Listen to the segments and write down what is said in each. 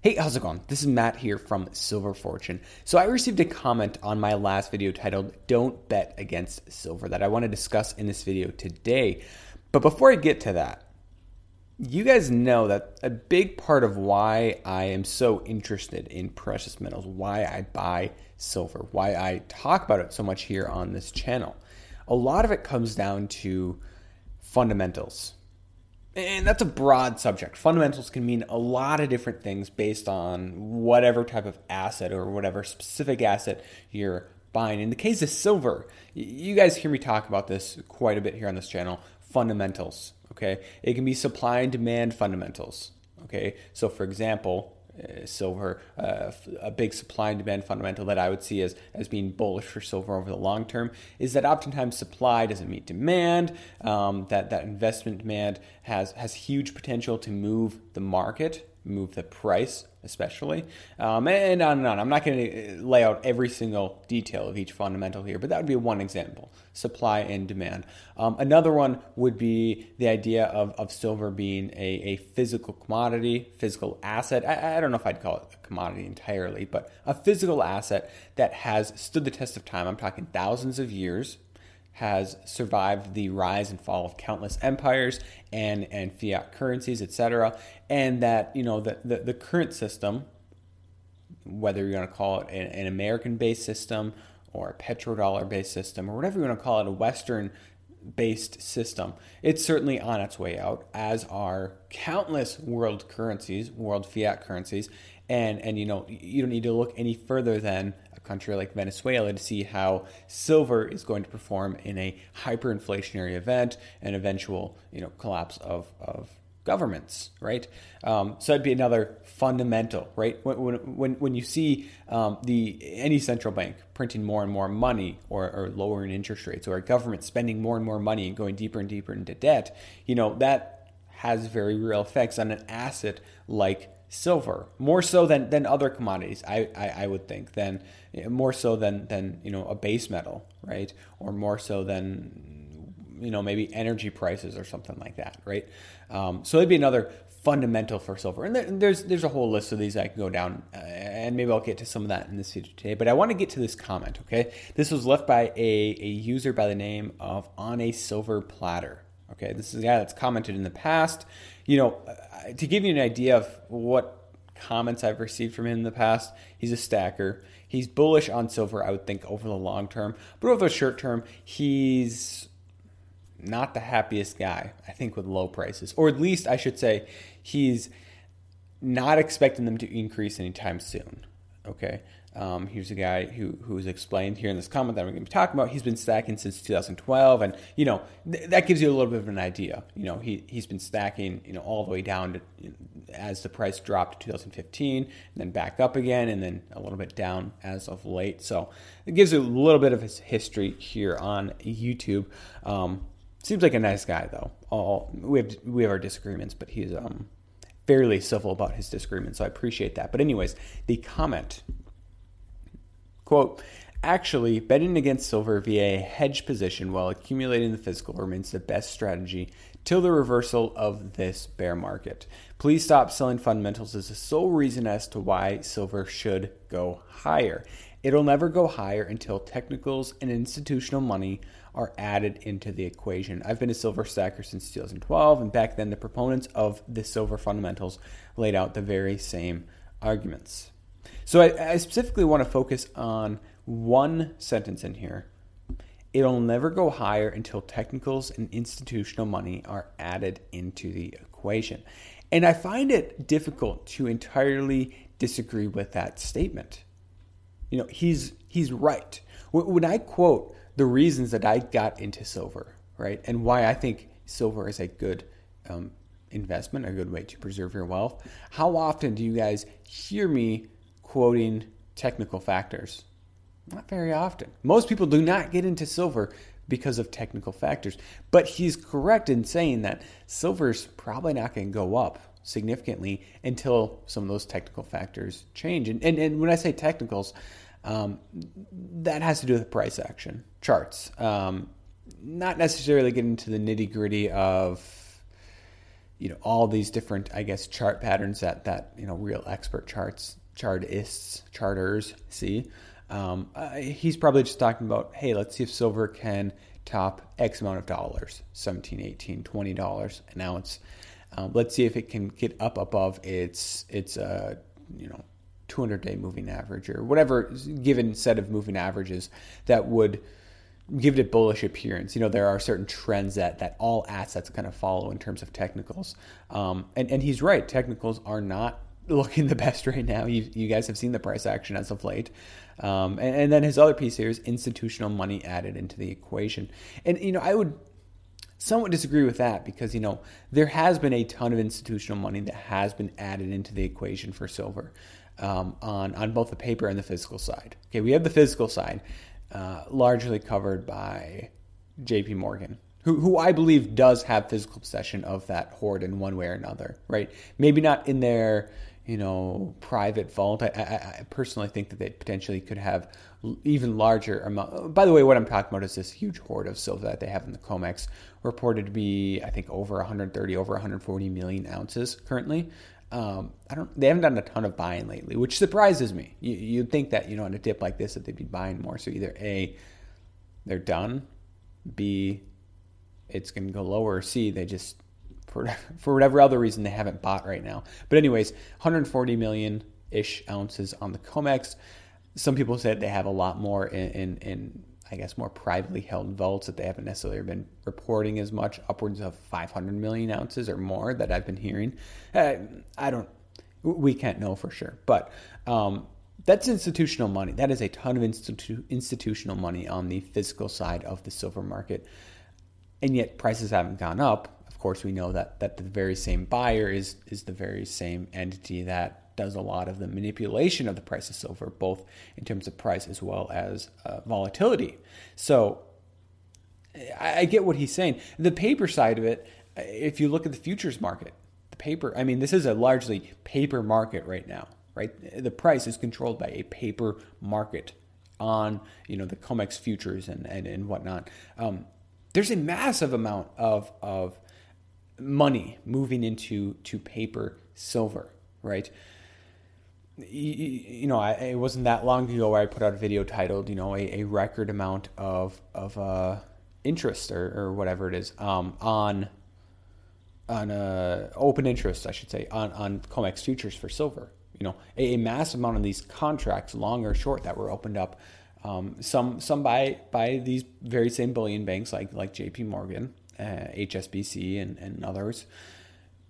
Hey, how's it going? This is Matt here from Silver Fortune. So, I received a comment on my last video titled Don't Bet Against Silver that I want to discuss in this video today. But before I get to that, you guys know that a big part of why I am so interested in precious metals, why I buy silver, why I talk about it so much here on this channel, a lot of it comes down to fundamentals and that's a broad subject. Fundamentals can mean a lot of different things based on whatever type of asset or whatever specific asset you're buying. In the case of silver, you guys hear me talk about this quite a bit here on this channel. Fundamentals, okay? It can be supply and demand fundamentals, okay? So, for example, silver, uh, a big supply and demand fundamental that I would see as, as being bullish for silver over the long term is that oftentimes supply doesn't meet demand, um, that, that investment demand has, has huge potential to move the market, move the price especially, um, and on and on. I'm not going to uh, lay out every single detail of each fundamental here, but that would be one example supply and demand. Um, another one would be the idea of, of silver being a, a physical commodity, physical asset. I, I don't know if I'd call it a commodity entirely, but a physical asset that has stood the test of time. I'm talking thousands of years has survived the rise and fall of countless empires and, and fiat currencies, etc. And that, you know, the, the, the current system, whether you're going to call it an, an American based system or a petrodollar based system or whatever you want to call it, a Western based system, it's certainly on its way out, as are countless world currencies, world fiat currencies. And, and you know, you don't need to look any further than country like Venezuela to see how silver is going to perform in a hyperinflationary event and eventual you know collapse of, of governments, right? Um, so that'd be another fundamental, right? When, when, when you see um, the any central bank printing more and more money or, or lowering interest rates or a government spending more and more money and going deeper and deeper into debt, you know, that has very real effects on an asset like silver more so than, than other commodities I, I, I, would think than more so than than you know a base metal right? Or more so than you know maybe energy prices or something like that right? Um, so it'd be another fundamental for silver. And, there, and, there's there's a whole list of these I can go down uh, and maybe I'll get to some of that in this video today. But I want to get to this comment okay? This was left by a, a user by the name of on a silver platter okay this is a guy that's commented in the past you know to give you an idea of what comments I've received from him in the past, he's a stacker. He's bullish on silver, I would think, over the long term. But over the short term, he's not the happiest guy, I think, with low prices. Or at least I should say he's not expecting them to increase anytime soon. Okay. Um, here's a guy who who's explained here in this comment that we're going to be talking about. He's been stacking since 2012, and you know th- that gives you a little bit of an idea. You know he he's been stacking you know all the way down to you know, as the price dropped to 2015, and then back up again, and then a little bit down as of late. So it gives you a little bit of his history here on YouTube. Um, seems like a nice guy though. All we have we have our disagreements, but he's um fairly civil about his disagreements, so I appreciate that. But anyways, the comment Quote, Actually, betting against silver via a hedge position while accumulating the physical remains the best strategy till the reversal of this bear market. Please stop selling fundamentals as the sole reason as to why silver should go higher. It'll never go higher until technicals and institutional money are added into the equation. I've been a silver stacker since 2012, and back then the proponents of the silver fundamentals laid out the very same arguments. So I, I specifically want to focus on one sentence in here. It'll never go higher until technicals and institutional money are added into the equation. And I find it difficult to entirely disagree with that statement. You know, he's he's right. When I quote the reasons that I got into silver, right, and why I think silver is a good um, investment, a good way to preserve your wealth, how often do you guys hear me quoting technical factors? Not very often. Most people do not get into silver because of technical factors. But he's correct in saying that silver's probably not going to go up significantly until some of those technical factors change. And, and, and when I say technicals, um, that has to do with price action charts. Um, not necessarily get into the nitty gritty of you know all these different I guess chart patterns that that you know real expert charts chartists charters see. Um, uh, he's probably just talking about hey let's see if silver can top X amount of dollars 17 18 20 dollars an ounce. Um, let's see if it can get up above its its uh, you know 200 day moving average or whatever given set of moving averages that would give it a bullish appearance. You know, there are certain trends that that all assets kind of follow in terms of technicals. Um, and and he's right. Technicals are not looking the best right now. You, you guys have seen the price action as of late. Um, and, and then his other piece here is institutional money added into the equation. And you know, I would somewhat disagree with that because you know there has been a ton of institutional money that has been added into the equation for silver um, on on both the paper and the physical side. Okay, we have the physical side uh, largely covered by J.P. Morgan, who who I believe does have physical possession of that hoard in one way or another. Right? Maybe not in their you know private vault. I, I, I personally think that they potentially could have even larger amount. By the way, what I'm talking about is this huge hoard of silver that they have in the COMEX, reported to be I think over 130, over 140 million ounces currently. Um, I don't. They haven't done a ton of buying lately, which surprises me. You, you'd think that you know on a dip like this that they'd be buying more. So either a, they're done, b, it's going to go lower, c, they just for for whatever other reason they haven't bought right now. But anyways, 140 million ish ounces on the Comex. Some people said they have a lot more in, in, in I guess, more privately held vaults that they haven't necessarily been reporting as much, upwards of 500 million ounces or more that I've been hearing. Uh, I don't, we can't know for sure, but um, that's institutional money. That is a ton of institu- institutional money on the physical side of the silver market, and yet prices haven't gone up. Of course, we know that that the very same buyer is is the very same entity that does a lot of the manipulation of the price of silver, both in terms of price as well as uh, volatility. So I, I get what he's saying. The paper side of it, if you look at the futures market, the paper, I mean, this is a largely paper market right now, right? The price is controlled by a paper market on, you know, the COMEX futures and, and, and whatnot. Um, there's a massive amount of, of money moving into to paper silver, right? you know, I, it wasn't that long ago where I put out a video titled, you know, a, a record amount of of uh, interest or, or whatever it is um, on on uh, open interest, I should say, on on Comex futures for silver. You know, a, a massive amount of these contracts, long or short, that were opened up. Um, some some by by these very same bullion banks like like J.P. Morgan, uh, HSBC, and and others.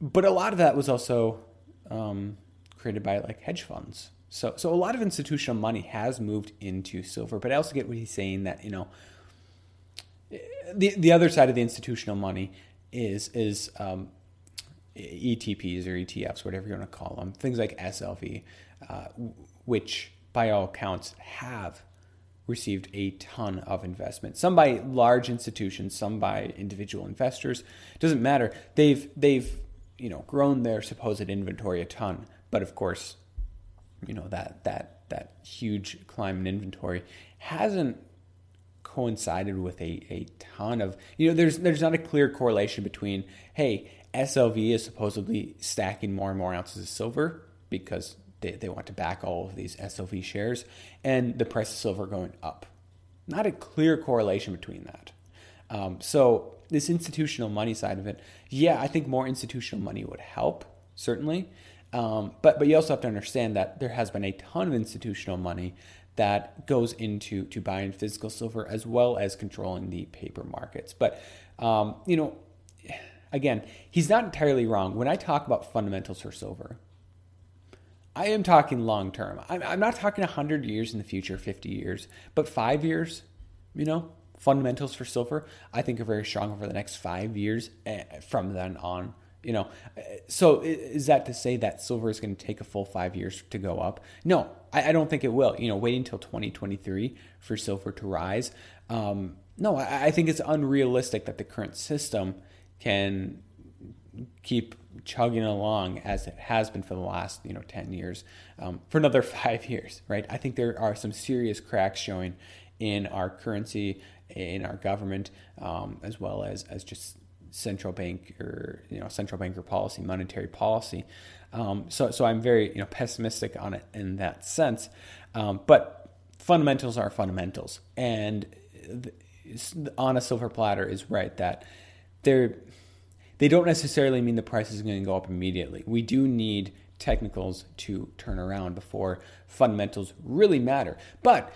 But a lot of that was also um, created by like hedge funds. So so a lot of institutional money has moved into silver, but I also get what he's saying that you know the the other side of the institutional money is is um, ETPs or ETFs, whatever you want to call them, things like SLV, uh, which by all accounts have received a ton of investment. Some by large institutions, some by individual investors. Doesn't matter. They've they've you know grown their supposed inventory a ton. But of course, you know that that that huge climb in inventory hasn't coincided with a, a ton of you know there's there's not a clear correlation between hey SLV is supposedly stacking more and more ounces of silver because they, they want to back all of these SLV shares and the price of silver going up. Not a clear correlation between that. Um, so this institutional money side of it, yeah, I think more institutional money would help certainly. Um, but but you also have to understand that there has been a ton of institutional money that goes into to buying physical silver as well as controlling the paper markets. But um, you know, again, he's not entirely wrong when I talk about fundamentals for silver. I am talking long term. I'm, I'm not talking 100 years in the future, 50 years, but five years, you know, fundamentals for silver, I think are very strong over the next five years eh, from then on You know, so is that to say that silver is going to take a full five years to go up? No, I, I don't think it will. You know, waiting until 2023 for silver to rise. Um, no, I, I think it's unrealistic that the current system can keep chugging along as it has been for the last you know 10 years um, for another five years right? I think there are some serious cracks showing in our currency in our government um, as well as as just central bank or you know central banker policy monetary policy. Um, so so i'm very you know pessimistic on it in that sense. Um, but fundamentals are fundamentals. And on a silver platter is right that they're they don't necessarily mean the price is going to go up immediately. We do need technicals to turn around before fundamentals really matter. But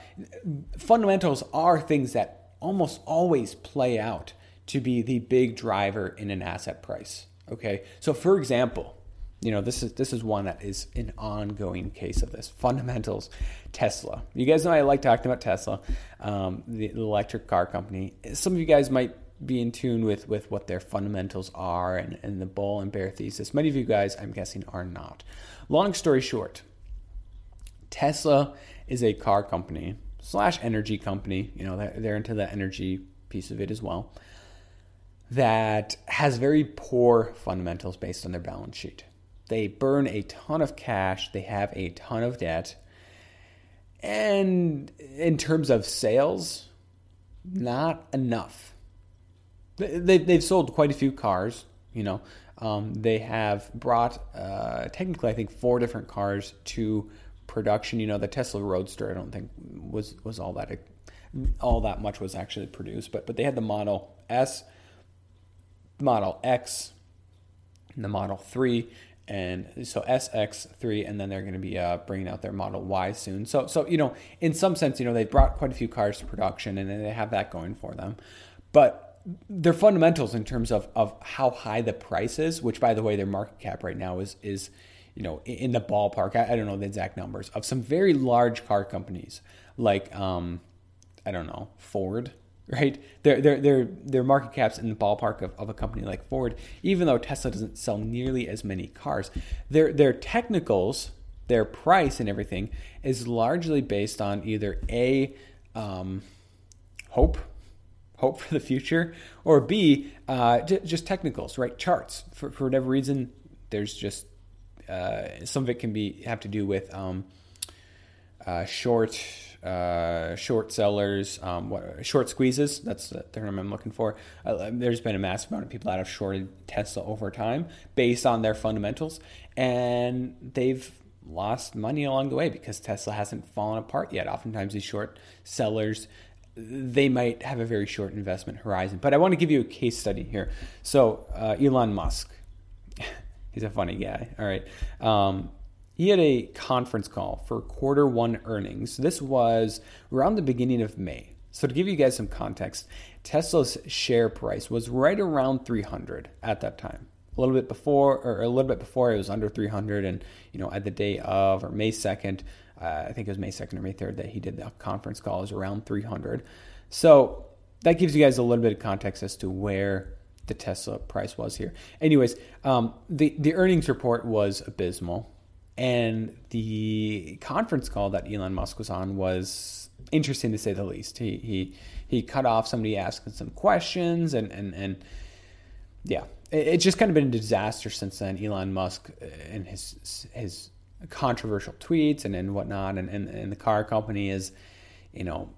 fundamentals are things that almost always play out to be the big driver in an asset price. Okay? So for example, you know this is this is one that is an ongoing case of this fundamentals tesla you guys know i like talking about tesla um, the, the electric car company some of you guys might be in tune with with what their fundamentals are and, and the bull and bear thesis. Many of you guys, I'm guessing, are not. Long story short, Tesla is a car company slash energy company. You know, they're, they're into the energy piece of it as well. That has very poor fundamentals based on their balance sheet. They burn a ton of cash. They have a ton of debt. And in terms of sales, not enough they, they've sold quite a few cars. You know, um, they have brought uh, technically, I think, four different cars to production. You know, the Tesla Roadster, I don't think was was all that all that much was actually produced, but but they had the Model S, Model X, and the Model Three, and so SX3, and then they're going to be uh, bringing out their Model Y soon. So so you know, in some sense, you know, they brought quite a few cars to production, and they have that going for them, but their fundamentals in terms of, of how high the price is, which by the way, their market cap right now is is you know in the ballpark. I, I don't know the exact numbers of some very large car companies like um, I don't know Ford, right? Their their their their market caps in the ballpark of, of a company like Ford, even though Tesla doesn't sell nearly as many cars. Their their technicals, their price and everything is largely based on either a um, hope hope for the future, or B, uh, j- just technicals, right? Charts. For, for whatever reason, there's just uh, some of it can be have to do with um, uh, short uh, short sellers, um, what, short squeezes. That's the term I'm looking for. Uh, there's been a massive amount of people that have shorted Tesla over time based on their fundamentals, and they've lost money along the way because Tesla hasn't fallen apart yet. Oftentimes, these short sellers they might have a very short investment horizon. But I want to give you a case study here. So, uh, Elon Musk, he's a funny guy. All right. Um, he had a conference call for quarter one earnings. This was around the beginning of May. So, to give you guys some context, Tesla's share price was right around 300 at that time. A little bit before, or a little bit before, it was under 300, and you know, at the day of or May 2nd, uh, I think it was May 2nd or May 3rd that he did the conference call, was around 300. So that gives you guys a little bit of context as to where the Tesla price was here. Anyways, um, the, the earnings report was abysmal. And the conference call that Elon Musk was on was interesting to say the least. He he he cut off somebody asking some questions and and and yeah, it's just kind of been a disaster since then. Elon Musk and his his controversial tweets and, and whatnot. And, and, and the car company is, you know,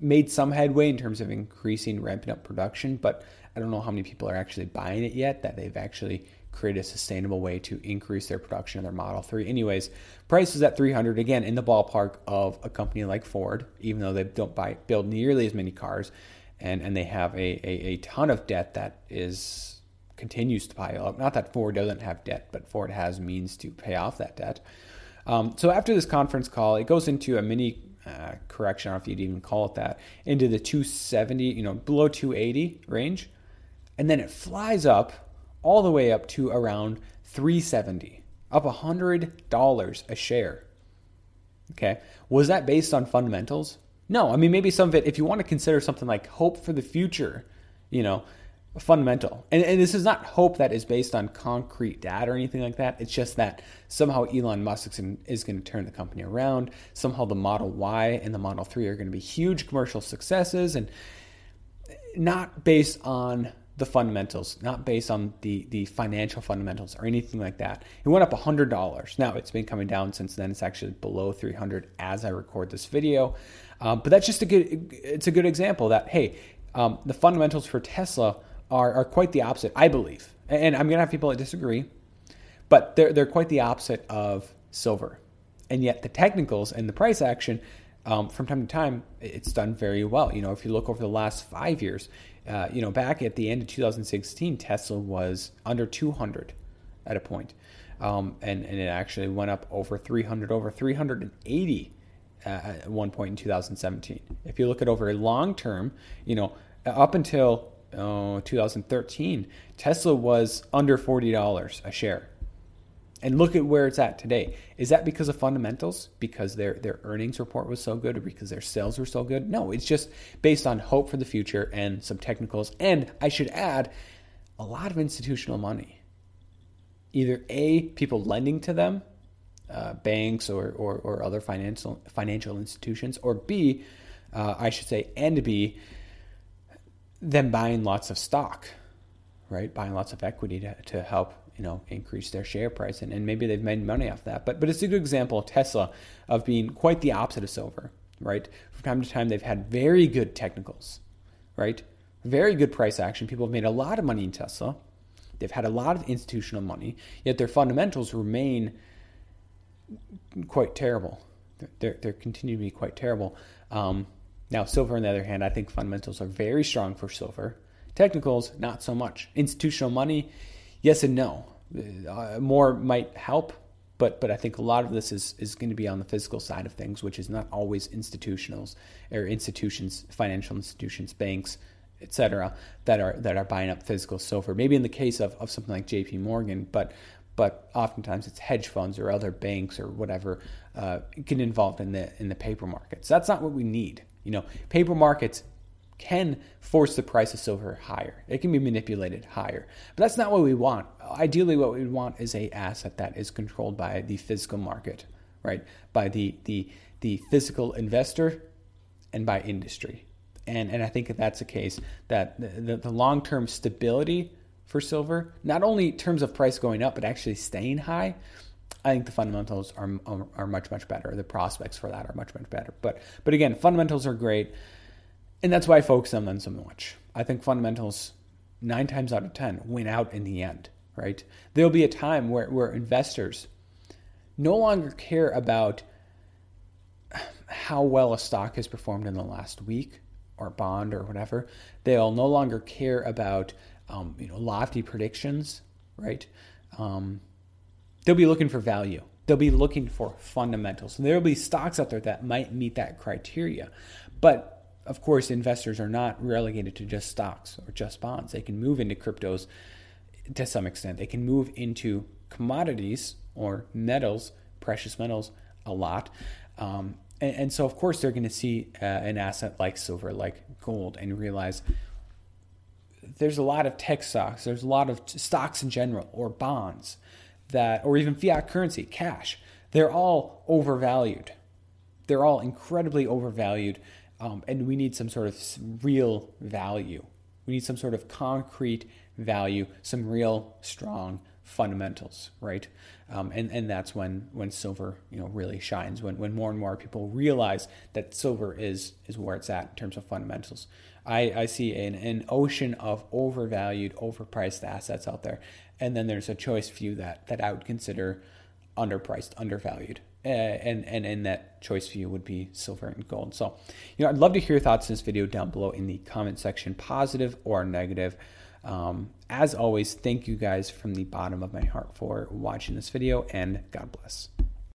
made some headway in terms of increasing, ramping up production, but I don't know how many people are actually buying it yet, that they've actually created a sustainable way to increase their production of their Model 3. Anyways, price is at 300 again in the ballpark of a company like Ford, even though they don't buy build nearly as many cars and, and they have a, a, a ton of debt that is continues to pile up. Not that Ford doesn't have debt, but Ford has means to pay off that debt. Um, so after this conference call, it goes into a mini uh, correction, I don't know if you'd even call it that, into the 270, you know, below 280 range. And then it flies up all the way up to around 370, up $100 a share. Okay. Was that based on fundamentals? No. I mean, maybe some of it, if you want to consider something like hope for the future, you know, fundamental. And, and this is not hope that is based on concrete data or anything like that. It's just that somehow Elon Musk is going to turn the company around. Somehow the Model Y and the Model 3 are going to be huge commercial successes and not based on the fundamentals, not based on the, the financial fundamentals or anything like that. It went up $100. Now it's been coming down since then. It's actually below 300 as I record this video. Um, but that's just a good, it's a good example that, hey, um, the fundamentals for Tesla are, are quite the opposite, I believe. And I'm going to have people that disagree, but they're, they're quite the opposite of silver. And yet the technicals and the price action, um, from time to time, it's done very well. You know, if you look over the last five years, uh, you know, back at the end of 2016, Tesla was under 200 at a point. Um, and, and it actually went up over 300, over 380 uh, at one point in 2017. If you look at over a long term, you know, up until oh, 2013, Tesla was under $40 a share. And look at where it's at today. Is that because of fundamentals? Because their, their earnings report was so good or because their sales were so good? No, it's just based on hope for the future and some technicals. And I should add, a lot of institutional money. Either A, people lending to them, uh, banks or, or, or, other financial, financial institutions, or B, uh, I should say, and B, them buying lots of stock, right? Buying lots of equity to, to help you know increase their share price. And, and maybe they've made money off that. But but it's a good example of tesla of being quite the opposite of silver right? From time to time they've had very good technicals right? Very good price action. People have made a lot of money in tesla. They've had a lot of institutional money yet their fundamentals remain quite terrible. They're, they're continuing to be quite terrible. Um, now, silver, on the other hand, I think fundamentals are very strong for silver. Technicals, not so much. Institutional money, yes and no. Uh, more might help, but but I think a lot of this is is going to be on the physical side of things, which is not always institutionals or institutions, financial institutions, banks, etc. that are that are buying up physical silver. Maybe in the case of, of something like J.P. Morgan, but but oftentimes it's hedge funds or other banks or whatever uh, get involved in the in the paper markets. That's not what we need. You know, paper markets can force the price of silver higher. It can be manipulated higher. But that's not what we want. Ideally what we want is a asset that is controlled by the physical market, right? By the the the physical investor and by industry. And and I think that that's the case that the, the, long-term stability for silver, not only in terms of price going up, but actually staying high, I think the fundamentals are, are, are much much better. The prospects for that are much much better. But but again, fundamentals are great, and that's why I focus on them so much. I think fundamentals nine times out of ten win out in the end. Right? There'll be a time where where investors no longer care about how well a stock has performed in the last week or bond or whatever. They'll no longer care about um, you know lofty predictions, right? Um, they'll be looking for value. They'll be looking for fundamentals. And there'll be stocks out there that might meet that criteria. But of course, investors are not relegated to just stocks or just bonds. They can move into cryptos to some extent. They can move into commodities or metals, precious metals, a lot. Um, and, and, so, of course, they're going to see uh, an asset like silver, like gold, and realize there's a lot of tech stocks, there's a lot of stocks in general, or bonds that, or even fiat currency, cash, they're all overvalued. They're all incredibly overvalued, um, and we need some sort of real value. We need some sort of concrete value, some real strong fundamentals, right? Um, and and that's when when silver you know really shines. When when more and more people realize that silver is is where it's at in terms of fundamentals. I, I see an, an ocean of overvalued, overpriced assets out there, and then there's a choice few that that I would consider underpriced, undervalued. Uh, and and and that choice view would be silver and gold. So, you know, I'd love to hear your thoughts in this video down below in the comment section, positive or negative. Um, as always, thank you guys from the bottom of my heart for watching this video, and God bless.